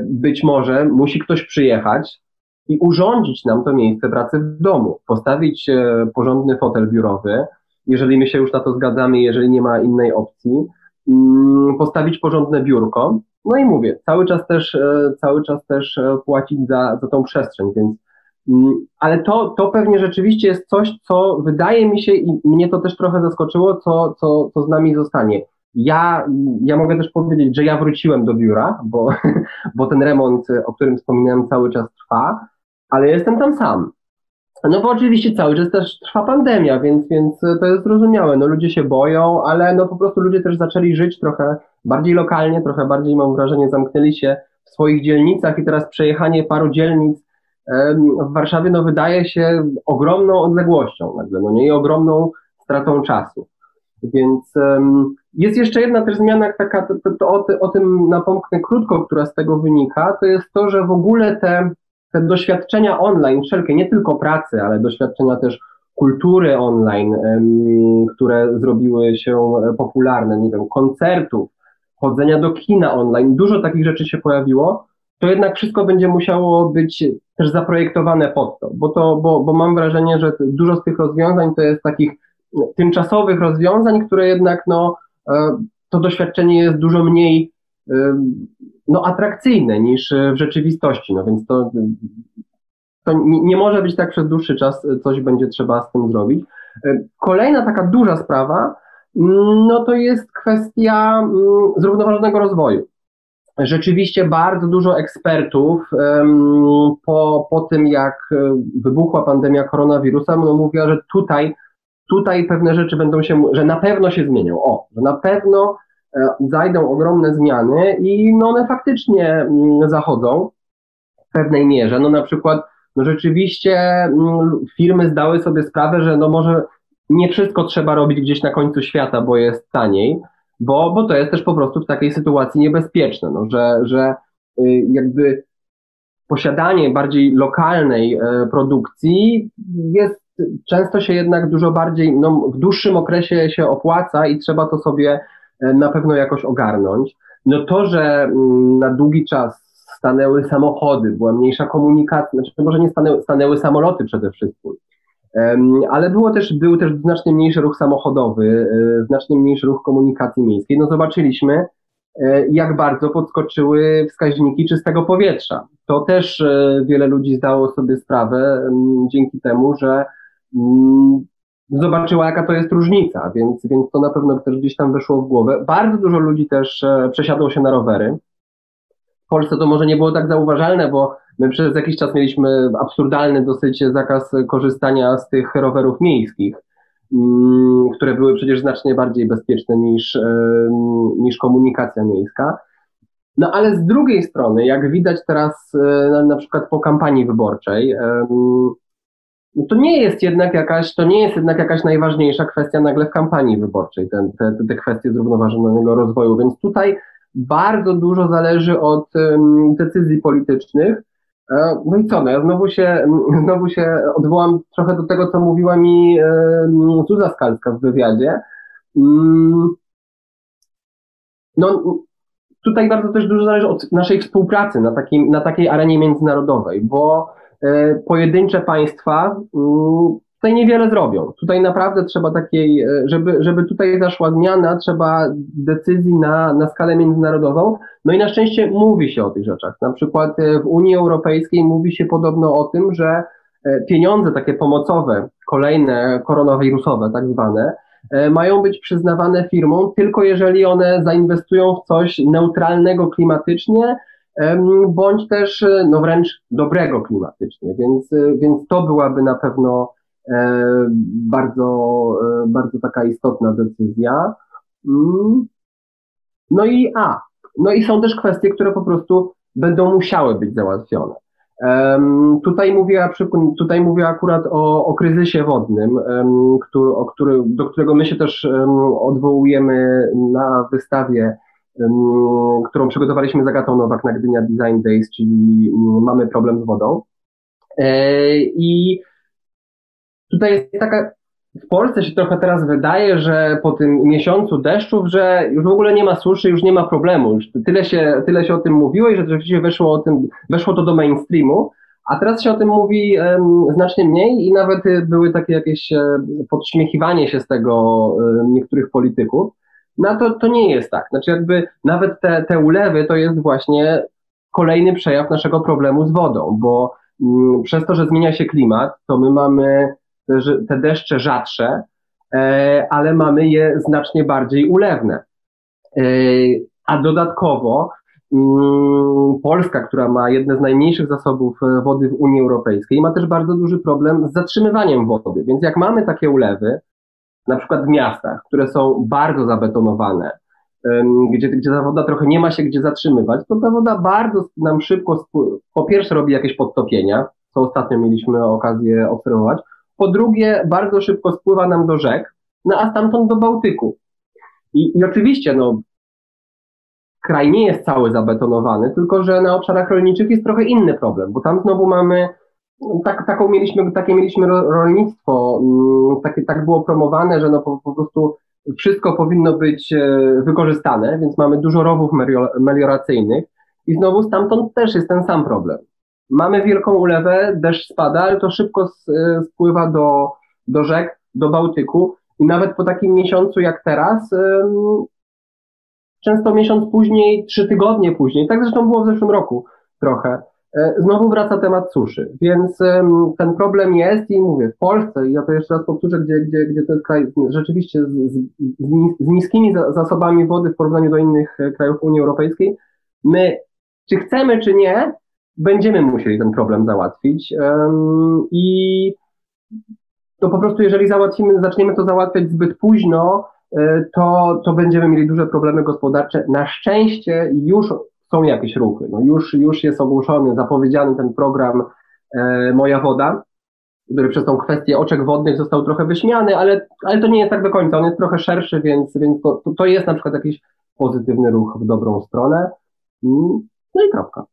być może musi ktoś przyjechać i urządzić nam to miejsce pracy w domu, postawić e, porządny fotel biurowy, jeżeli my się już na to zgadzamy, jeżeli nie ma innej opcji, mm, postawić porządne biurko. No i mówię, cały czas też, e, cały czas też płacić za, za tą przestrzeń, więc Mm, ale to, to pewnie rzeczywiście jest coś, co wydaje mi się i mnie to też trochę zaskoczyło, co, co, co z nami zostanie. Ja, ja mogę też powiedzieć, że ja wróciłem do biura, bo, *laughs* bo ten remont, o którym wspominałem, cały czas trwa, ale jestem tam sam. No bo oczywiście cały czas też trwa pandemia, więc, więc to jest zrozumiałe. No ludzie się boją, ale no po prostu ludzie też zaczęli żyć trochę bardziej lokalnie, trochę bardziej mam wrażenie zamknęli się w swoich dzielnicach i teraz przejechanie paru dzielnic w Warszawie no, wydaje się ogromną odległością nagle, no nie i ogromną stratą czasu. Więc um, jest jeszcze jedna też zmiana, taka, to, to, to o, o, tym napomknę krótko, która z tego wynika, to jest to, że w ogóle te, te doświadczenia online, wszelkie, nie tylko pracy, ale doświadczenia też kultury online, um, które zrobiły się popularne, nie wiem, koncertów, chodzenia do kina online, dużo takich rzeczy się pojawiło, to jednak wszystko będzie musiało być też zaprojektowane pod to, bo, to bo, bo mam wrażenie, że dużo z tych rozwiązań to jest takich tymczasowych rozwiązań, które jednak no, e, to doświadczenie jest dużo mniej e, no, atrakcyjne niż w rzeczywistości, no więc to, to nie może być tak przez dłuższy czas, coś będzie trzeba z tym zrobić. E, kolejna taka duża sprawa, mm, no to jest kwestia mm, zrównoważonego rozwoju rzeczywiście bardzo dużo ekspertów po, po tym, jak e, wybuchła pandemia koronawirusa, no mówiła, że tutaj, tutaj pewne rzeczy będą się, że na pewno się zmienią. O, że na pewno e, zajdą ogromne zmiany i no one faktycznie mm, zachodzą w pewnej mierze. No na przykład, no rzeczywiście mm, firmy zdały sobie sprawę, że no może nie wszystko trzeba robić gdzieś na końcu świata, bo jest taniej bo, bo to jest też po prostu w takiej sytuacji niebezpieczne, no, że, że y, jakby posiadanie bardziej lokalnej e, produkcji jest często się jednak dużo bardziej, no, w dłuższym okresie się opłaca i trzeba to sobie e, na pewno jakoś ogarnąć. No to, że mm, na długi czas stanęły samochody, była mniejsza komunikacja, znaczy może nie stanęły, stanęły samoloty przede wszystkim, ale było też, był też znacznie mniejszy ruch samochodowy, e, znacznie mniejszy ruch komunikacji miejskiej. No zobaczyliśmy, e, jak bardzo podskoczyły wskaźniki czystego powietrza. To też wiele ludzi zdało sobie sprawę dzięki temu, że zobaczyła, jaka to jest różnica, więc, więc to na pewno też gdzieś tam weszło w głowę. Bardzo dużo ludzi też przesiadło się na rowery. W Polsce to może nie było tak zauważalne, bo My przez jakiś czas mieliśmy absurdalny dosyć zakaz korzystania z tych rowerów miejskich, mm, które były przecież znacznie bardziej bezpieczne niż, niż komunikacja miejska. No ale z drugiej strony, jak widać teraz e, na przykład po kampanii wyborczej, to nie jest jednak jakaś, to nie jest jednak jakaś najważniejsza kwestia nagle w kampanii wyborczej, te, te, te kwestie zrównoważonego rozwoju, więc tutaj bardzo dużo zależy od decyzji politycznych, E, no i co, no ja znowu się, *laughs* znowu się odwołam trochę do tego, co mówiła mi e, Zuza Skalska w wywiadzie. Mm, no, tutaj bardzo też dużo zależy od naszej współpracy na, takim, na takiej arenie międzynarodowej, bo pojedyncze państwa mm, tutaj niewiele zrobią. Tutaj naprawdę trzeba takiej, e, żeby, żeby tutaj zaszła zmiana, trzeba decyzji na, na skalę międzynarodową. No i na szczęście mówi się o tych rzeczach. Na przykład e, w Unii Europejskiej mówi się podobno o tym, że e, pieniądze takie pomocowe, kolejne koronawirusowe tak zwane, mają być przyznawane firmom tylko jeżeli one zainwestują w coś neutralnego klimatycznie, bądź też no wręcz dobrego klimatycznie. Więc, więc to byłaby na pewno E, bardzo, e, bardzo taka istotna decyzja. Mm. No i a, no i są też kwestie, które po prostu będą musiały być załatwione. Tutaj, mówię, tutaj mówię akurat o, o kryzysie wodnym, który, o który, do którego my się też odwołujemy na wystawie, którą przygotowaliśmy z Agatą Nowak na Gdynia Design Days, czyli mm, mamy problem z wodą. E, I tutaj jest taka, w Polsce się trochę teraz wydaje, że po tym miesiącu deszczów, że już w ogóle nie ma suszy, już nie ma problemu. Już tyle się, tyle się o tym mówiło i że rzeczywiście weszło, o tym, weszło to do mainstreamu, a teraz się o tym mówi um, znacznie mniej i nawet były takie jakieś um, podśmiechiwanie się z tego um, niektórych polityków. No to, to nie jest tak. Znaczy jakby nawet te, te ulewy to jest właśnie kolejny przejaw naszego problemu z wodą, bo mm, przez to, że zmienia się klimat, to my mamy te deszcze rzadsze, e, ale mamy je znacznie bardziej ulewne. E, a dodatkowo mm, Polska, która ma jedne z najmniejszych zasobów e, wody w Unii Europejskiej, ma też bardzo duży problem z zatrzymywaniem wody. Więc jak mamy takie ulewy, na przykład w miastach, które są bardzo zabetonowane, gdzie, gdzie ta woda trochę nie ma się gdzie zatrzymywać, to ta woda bardzo nam szybko, po pierwsze robi jakieś podtopienia, co ostatnio mieliśmy okazję obserwować, po drugie bardzo szybko spływa nam do rzek, no a stamtąd do Bałtyku. I, i oczywiście, no, kraj nie jest cały zabetonowany, tylko że na obszarach rolniczych jest trochę inny problem, bo tam znowu mamy tak, taką mieliśmy, takie mieliśmy rolnictwo, mm, takie, tak było promowane, że no po, po prostu wszystko powinno być e, wykorzystane, więc mamy dużo rowów melioracyjnych. I znowu stamtąd też jest ten sam problem. Mamy wielką ulewę, deszcz spada, ale to szybko e, spływa do, do rzek, do Bałtyku. I nawet po takim miesiącu jak teraz, często miesiąc później, trzy tygodnie później, tak zresztą było w zeszłym roku trochę, znowu wraca temat suszy. Więc ten problem jest i mówię, w Polsce, ja to jeszcze raz powtórzę, gdzie, gdzie, gdzie to jest kraj rzeczywiście z, z, z niskimi zasobami wody w porównaniu do innych e, krajów Unii Europejskiej, my, czy chcemy, czy nie, będziemy musieli ten problem załatwić i to po prostu jeżeli załatwimy, zaczniemy to załatwiać zbyt późno, e, to, to będziemy mieli duże problemy gospodarcze. Na szczęście już są jakieś ruchy. No już, już jest ogłoszony, zapowiedziany ten program e, Moja Woda, który przez tą kwestię oczek wodnych został trochę wyśmiany, ale, ale to nie jest tak do końca. On jest trochę szerszy, więc, więc to, to jest na przykład jakiś pozytywny ruch w dobrą stronę. Mm, no i kropka.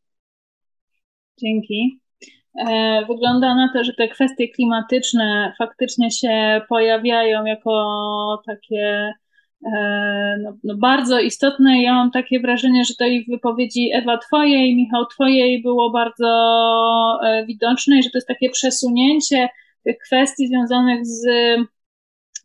Dzięki. E, wygląda na to, że te kwestie klimatyczne faktycznie się pojawiają jako takie no, no bardzo istotne. Ja mam takie wrażenie, że to i w wypowiedzi Ewa Twojej, Michał Twojej było bardzo e, widoczne i że to jest takie przesunięcie tych kwestii związanych z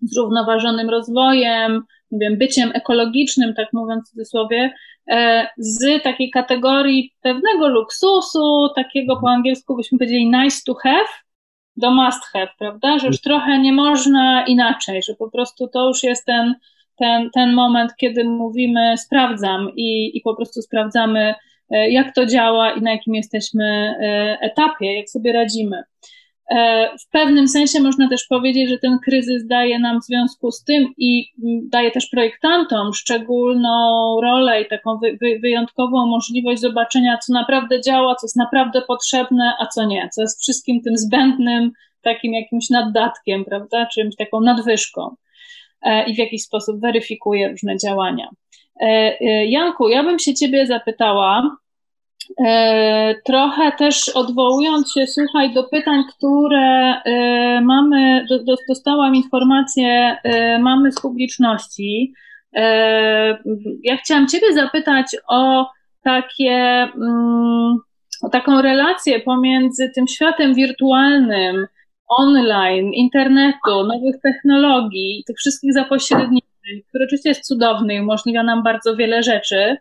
zrównoważonym rozwojem, nie wiem, byciem ekologicznym, tak mówiąc w cudzysłowie, e, z takiej kategorii pewnego luksusu, takiego po angielsku byśmy powiedzieli nice to have, do must have, prawda? Że już trochę nie można inaczej, że po prostu to już jest ten, ten, ten moment, kiedy mówimy sprawdzam i, i po prostu sprawdzamy, e, jak to działa i na jakim jesteśmy e, etapie, jak sobie radzimy. E, w pewnym sensie można też powiedzieć, że ten kryzys daje nam w związku z tym i daje też projektantom szczególną rolę i taką wy, wy, wyjątkową możliwość zobaczenia, co naprawdę działa, co jest naprawdę potrzebne, a co nie, co jest wszystkim tym zbędnym, takim jakimś naddatkiem, prawda, czymś taką nadwyżką i w jakiś sposób weryfikuje różne działania. E, Janku, ja bym się Ciebie zapytała, E, trochę też odwołując się, słuchaj, do pytań, które e, mamy, dostałam informację, e, mamy z publiczności. Ja chciałam Ciebie zapytać o takie, mm, o taką relację pomiędzy tym światem wirtualnym, online, internetu, nowych technologii, tych wszystkich zapośredniczeń, który oczywiście jest cudowny i umożliwia nam bardzo wiele rzeczy,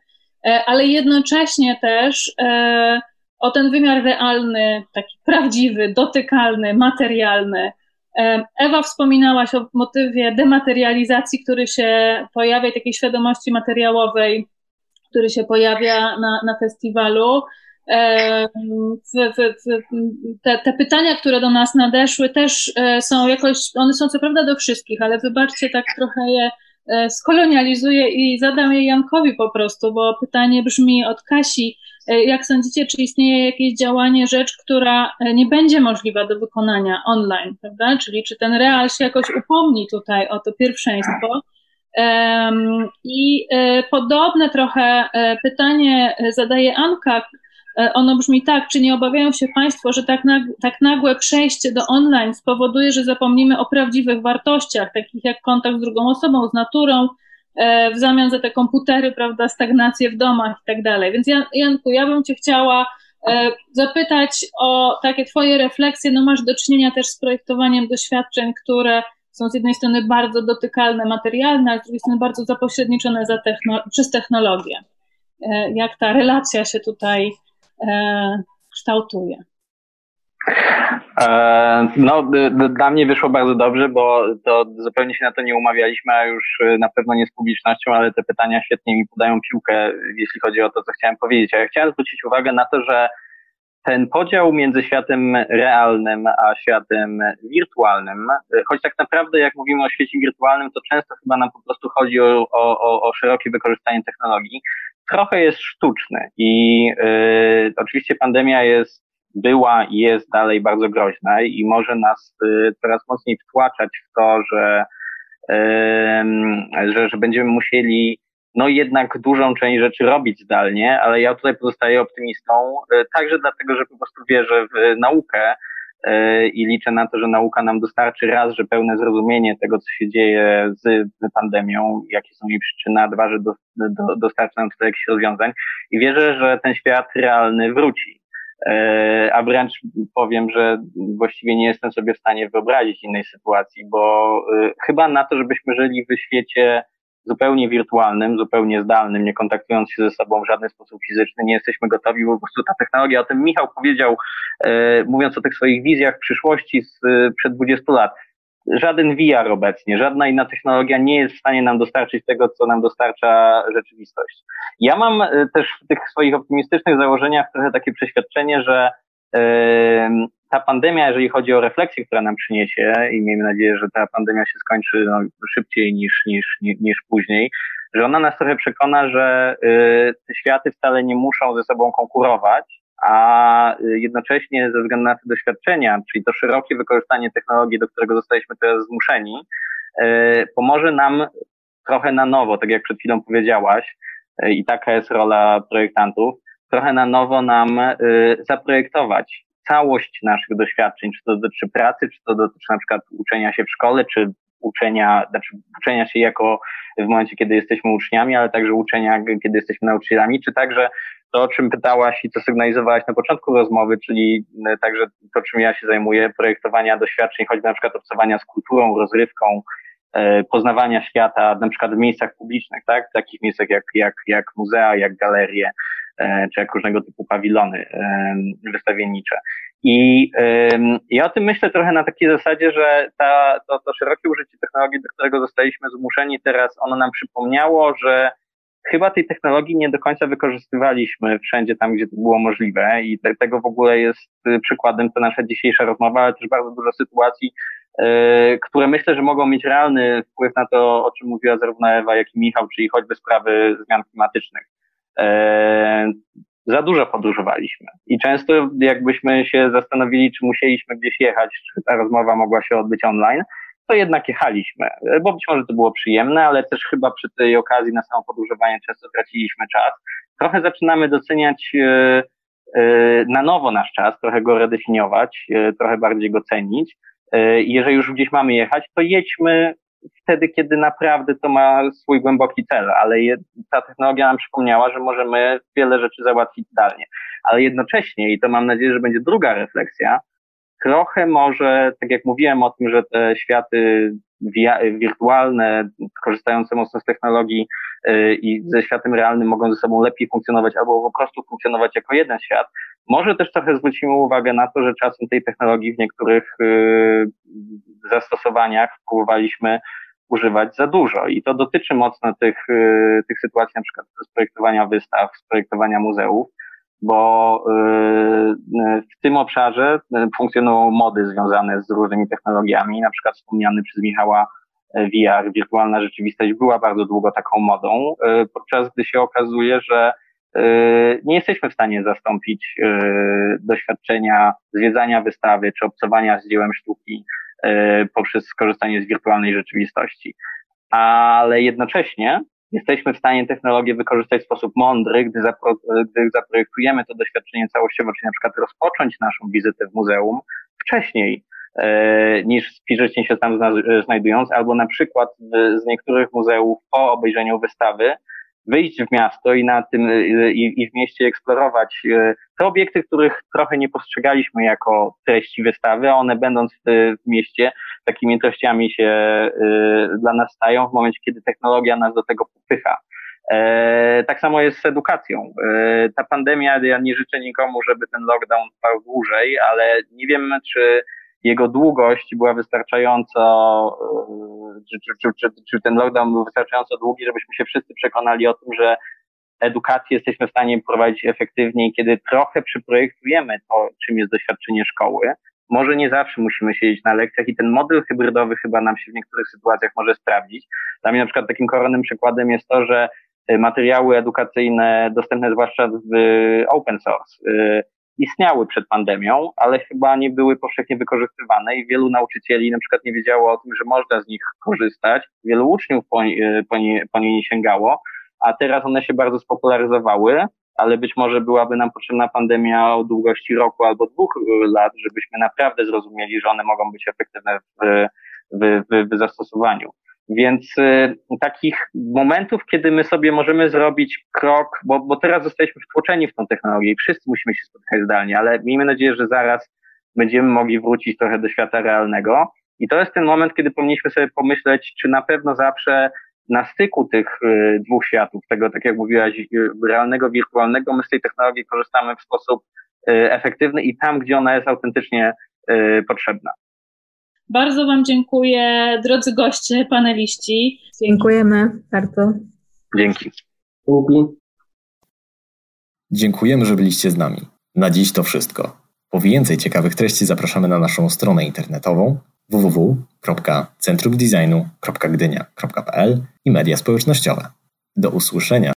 e, ale jednocześnie też e, o ten wymiar realny, taki prawdziwy, dotykalny, materialny. E, Ewa wspominałaś o motywie dematerializacji, który się pojawia, takiej świadomości materiałowej, który się pojawia na, na festiwalu. Te, te, pytania, które do nas nadeszły, też są jakoś, one są co prawda do wszystkich, ale wybaczcie, tak trochę je E, skolonializuję i zadam je Jankowi po prostu, bo pytanie brzmi od Kasi. E, jak sądzicie, czy istnieje jakieś działanie, rzecz, która e, nie będzie możliwa do wykonania online, prawda? Czyli czy ten real się jakoś upomni tutaj o to pierwszeństwo? I podobne trochę pytanie zadaje Anka, E, ono brzmi tak, czy nie obawiają się Państwo, że tak, nag, tak nagłe przejście do online spowoduje, że zapomnimy o prawdziwych wartościach, takich jak kontakt z drugą osobą, z naturą, e, w zamian za te komputery, prawda, stagnację w domach i tak dalej. Więc Jan, Janku, ja bym Cię chciała e, zapytać o takie Twoje refleksje. No masz do czynienia też z projektowaniem doświadczeń, które są z jednej strony bardzo dotykalne, materialne, a z drugiej strony bardzo zapośredniczone za techno przez technologię. Jak ta relacja się tutaj E, kształtuje? E, no, dla mnie wyszło bardzo dobrze, bo to zupełnie się na to nie umawialiśmy, a już e, na pewno nie z publicznością, ale te pytania świetnie mi podają piłkę, jeśli chodzi o to, co chciałem powiedzieć. A ja chciałem zwrócić uwagę na to, że ten podział między światem realnym a światem wirtualnym, choć tak naprawdę jak mówimy o świecie wirtualnym, to często chyba nam po prostu chodzi o, o, o szerokie wykorzystanie technologii, trochę jest sztuczny i y, oczywiście pandemia jest, była i jest dalej bardzo groźna i może nas y, coraz mocniej wtłaczać w to, że, y, że, że będziemy musieli no jednak dużą część rzeczy robić zdalnie, ale ja tutaj pozostaję optymistą, y, także dlatego, że po prostu wierzę w naukę, i liczę na to, że nauka nam dostarczy raz, że pełne zrozumienie tego, co się dzieje z pandemią, jakie są jej przyczyny, a dwa, że do, do, dostarczy nam to jakichś rozwiązań i wierzę, że ten świat realny wróci. E, a wręcz powiem, że właściwie nie jestem sobie w stanie wyobrazić innej sytuacji, bo e, chyba na to, żebyśmy żyli w świecie zupełnie wirtualnym, zupełnie zdalnym, nie kontaktując się ze sobą w żaden sposób fizyczny, nie jesteśmy gotowi, po prostu ta technologia, o tym Michał powiedział, e, mówiąc o tych swoich wizjach przyszłości z, e, przed 20 lat. Żaden VR obecnie, żadna inna technologia nie jest w stanie nam dostarczyć tego, co nam dostarcza rzeczywistość. Ja mam e, też w tych swoich optymistycznych założeniach trochę takie przeświadczenie, że ta pandemia, jeżeli chodzi o refleksję, która nam przyniesie i miejmy nadzieję, że ta pandemia się skończy no, szybciej niż, niż, niż później, że ona nas trochę przekona, że y, te światy wcale nie muszą ze sobą konkurować, a y, jednocześnie ze względu na te doświadczenia, czyli to szerokie wykorzystanie technologii, do którego zostaliśmy teraz zmuszeni, y, pomoże nam trochę na nowo, tak jak przed chwilą powiedziałaś, y, i taka jest rola projektantów, trochę na nowo nam zaprojektować całość naszych doświadczeń, czy to dotyczy pracy, czy to dotyczy na przykład uczenia się w szkole, czy uczenia, znaczy uczenia się jako w momencie, kiedy jesteśmy uczniami, ale także uczenia, kiedy jesteśmy nauczycielami, czy także to, o czym pytałaś i co sygnalizowałaś na początku rozmowy, czyli e, także to, czym ja się zajmuję, projektowania doświadczeń, choćby na przykład obcowania z kulturą, rozrywką, e, poznawania świata, na przykład w miejscach publicznych, tak? W takich miejscach jak, jak, jak muzea, jak galerie, czy jak różnego typu pawilony wystawiennicze. I ja o tym myślę trochę na takiej zasadzie, że ta, to, to szerokie użycie technologii, do którego zostaliśmy zmuszeni teraz, ono nam przypomniało, że chyba tej technologii nie do końca wykorzystywaliśmy wszędzie tam, gdzie to było możliwe i te, tego w ogóle jest y, przykładem ta nasza dzisiejsza rozmowa, ale też bardzo dużo sytuacji, yy, które myślę, że mogą mieć realny wpływ na to, o czym mówiła zarówno Ewa, jak i Michał, czyli choćby sprawy zmian klimatycznych. E, za dużo podróżowaliśmy. I często jakbyśmy się zastanowili, czy musieliśmy gdzieś jechać, czy ta rozmowa mogła się odbyć online, to jednak jechaliśmy, bo być może to było przyjemne, ale też chyba przy tej okazji na samo podróżowanie często traciliśmy czas. Trochę zaczynamy doceniać e, e, na nowo nasz czas, trochę go redefiniować, trochę bardziej go cenić. Jeżeli już gdzieś mamy jechać, to jedźmy wtedy, kiedy naprawdę to ma swój głęboki cel, ale je, ta technologia nam przypomniała, że możemy wiele rzeczy załatwić zdalnie. Ale jednocześnie, i to mam nadzieję, że będzie druga refleksja, trochę może, tak jak mówiłem o tym, że te światy wirtualne, korzystające mocno z technologii y, i ze światem realnym mogą ze sobą lepiej funkcjonować albo po prostu funkcjonować jako jeden świat, może też trochę zwrócimy uwagę na to, że czasem tej technologii w niektórych y, zastosowaniach próbowaliśmy używać za dużo i to dotyczy mocno tych, y, tych sytuacji na przykład z projektowania wystaw, z projektowania muzeów, bo w tym obszarze funkcjonują mody związane z różnymi technologiami, na przykład wspomniany przez Michała VR, wirtualna rzeczywistość była bardzo długo taką modą, podczas gdy się okazuje, że nie jesteśmy w stanie zastąpić doświadczenia zwiedzania wystawy czy obcowania z dziełem sztuki poprzez skorzystanie z wirtualnej rzeczywistości. Ale jednocześnie jesteśmy w stanie technologię wykorzystać w sposób mądry, gdy, zapro, gdy zaprojektujemy to doświadczenie całościowo, czyli na przykład rozpocząć naszą wizytę w muzeum wcześniej e, niż fizycznie się tam znajdując, albo na przykład z niektórych muzeów po obejrzeniu wystawy wyjść w miasto i na tym i, i w mieście eksplorować e, te obiekty, których trochę nie postrzegaliśmy jako treści wystawy, a one będąc w, w mieście takimi treściami się y, dla nas stają w momencie, kiedy technologia nas do tego popycha. E, tak samo jest z edukacją. E, ta pandemia, ja nie życzę nikomu, żeby ten lockdown trwał dłużej, ale nie wiem, czy jego długość była wystarczająco, e, czy, czy, czy, czy, ten lockdown był wystarczająco długi, żebyśmy się wszyscy przekonali o tym, że edukację jesteśmy w stanie prowadzić efektywniej, kiedy trochę przyprojektujemy to, czym jest doświadczenie szkoły. Może nie zawsze musimy siedzieć na lekcjach i ten model hybrydowy chyba nam się w niektórych sytuacjach może sprawdzić. Dla mnie na przykład takim koronnym przykładem jest to, że y, materiały edukacyjne dostępne zwłaszcza w open source y, istniały przed pandemią, ale chyba nie były powszechnie wykorzystywane i wielu nauczycieli na przykład nie wiedziało o tym, że można z nich korzystać. Wielu uczniów po, y, po, nie, po nie nie sięgało, a teraz one się bardzo spopularyzowały, ale być może byłaby nam potrzebna pandemia o długości roku albo dwóch lat, żebyśmy naprawdę zrozumieli, że one mogą być efektywne w, w, w, w zastosowaniu. Więc y, takich momentów, kiedy my sobie możemy zrobić krok, bo, bo teraz zostaliśmy wtłoczeni w tą technologię i wszyscy musimy się spotykać zdalnie, ale miejmy nadzieję, że zaraz będziemy mogli wrócić trochę do świata realnego. I to jest ten moment, kiedy powinniśmy sobie pomyśleć, czy na pewno zawsze na styku tych y, dwóch światów, tego, tak jak mówiłaś, y, realnego, wirtualnego, my z tej technologii korzystamy w sposób y, efektywny i tam, gdzie ona jest autentycznie potrzebna. Bardzo Wam dziękuję, drodzy goście, paneliści. Dziękujemy bardzo. Dzięki. Dzięki. Dziękujemy, że byliście z nami. Na dziś to wszystko. Po więcej ciekawych treści zapraszamy na naszą stronę internetową www.centrumdesignu.gdynia.pl i media społecznościowe. Do usłyszenia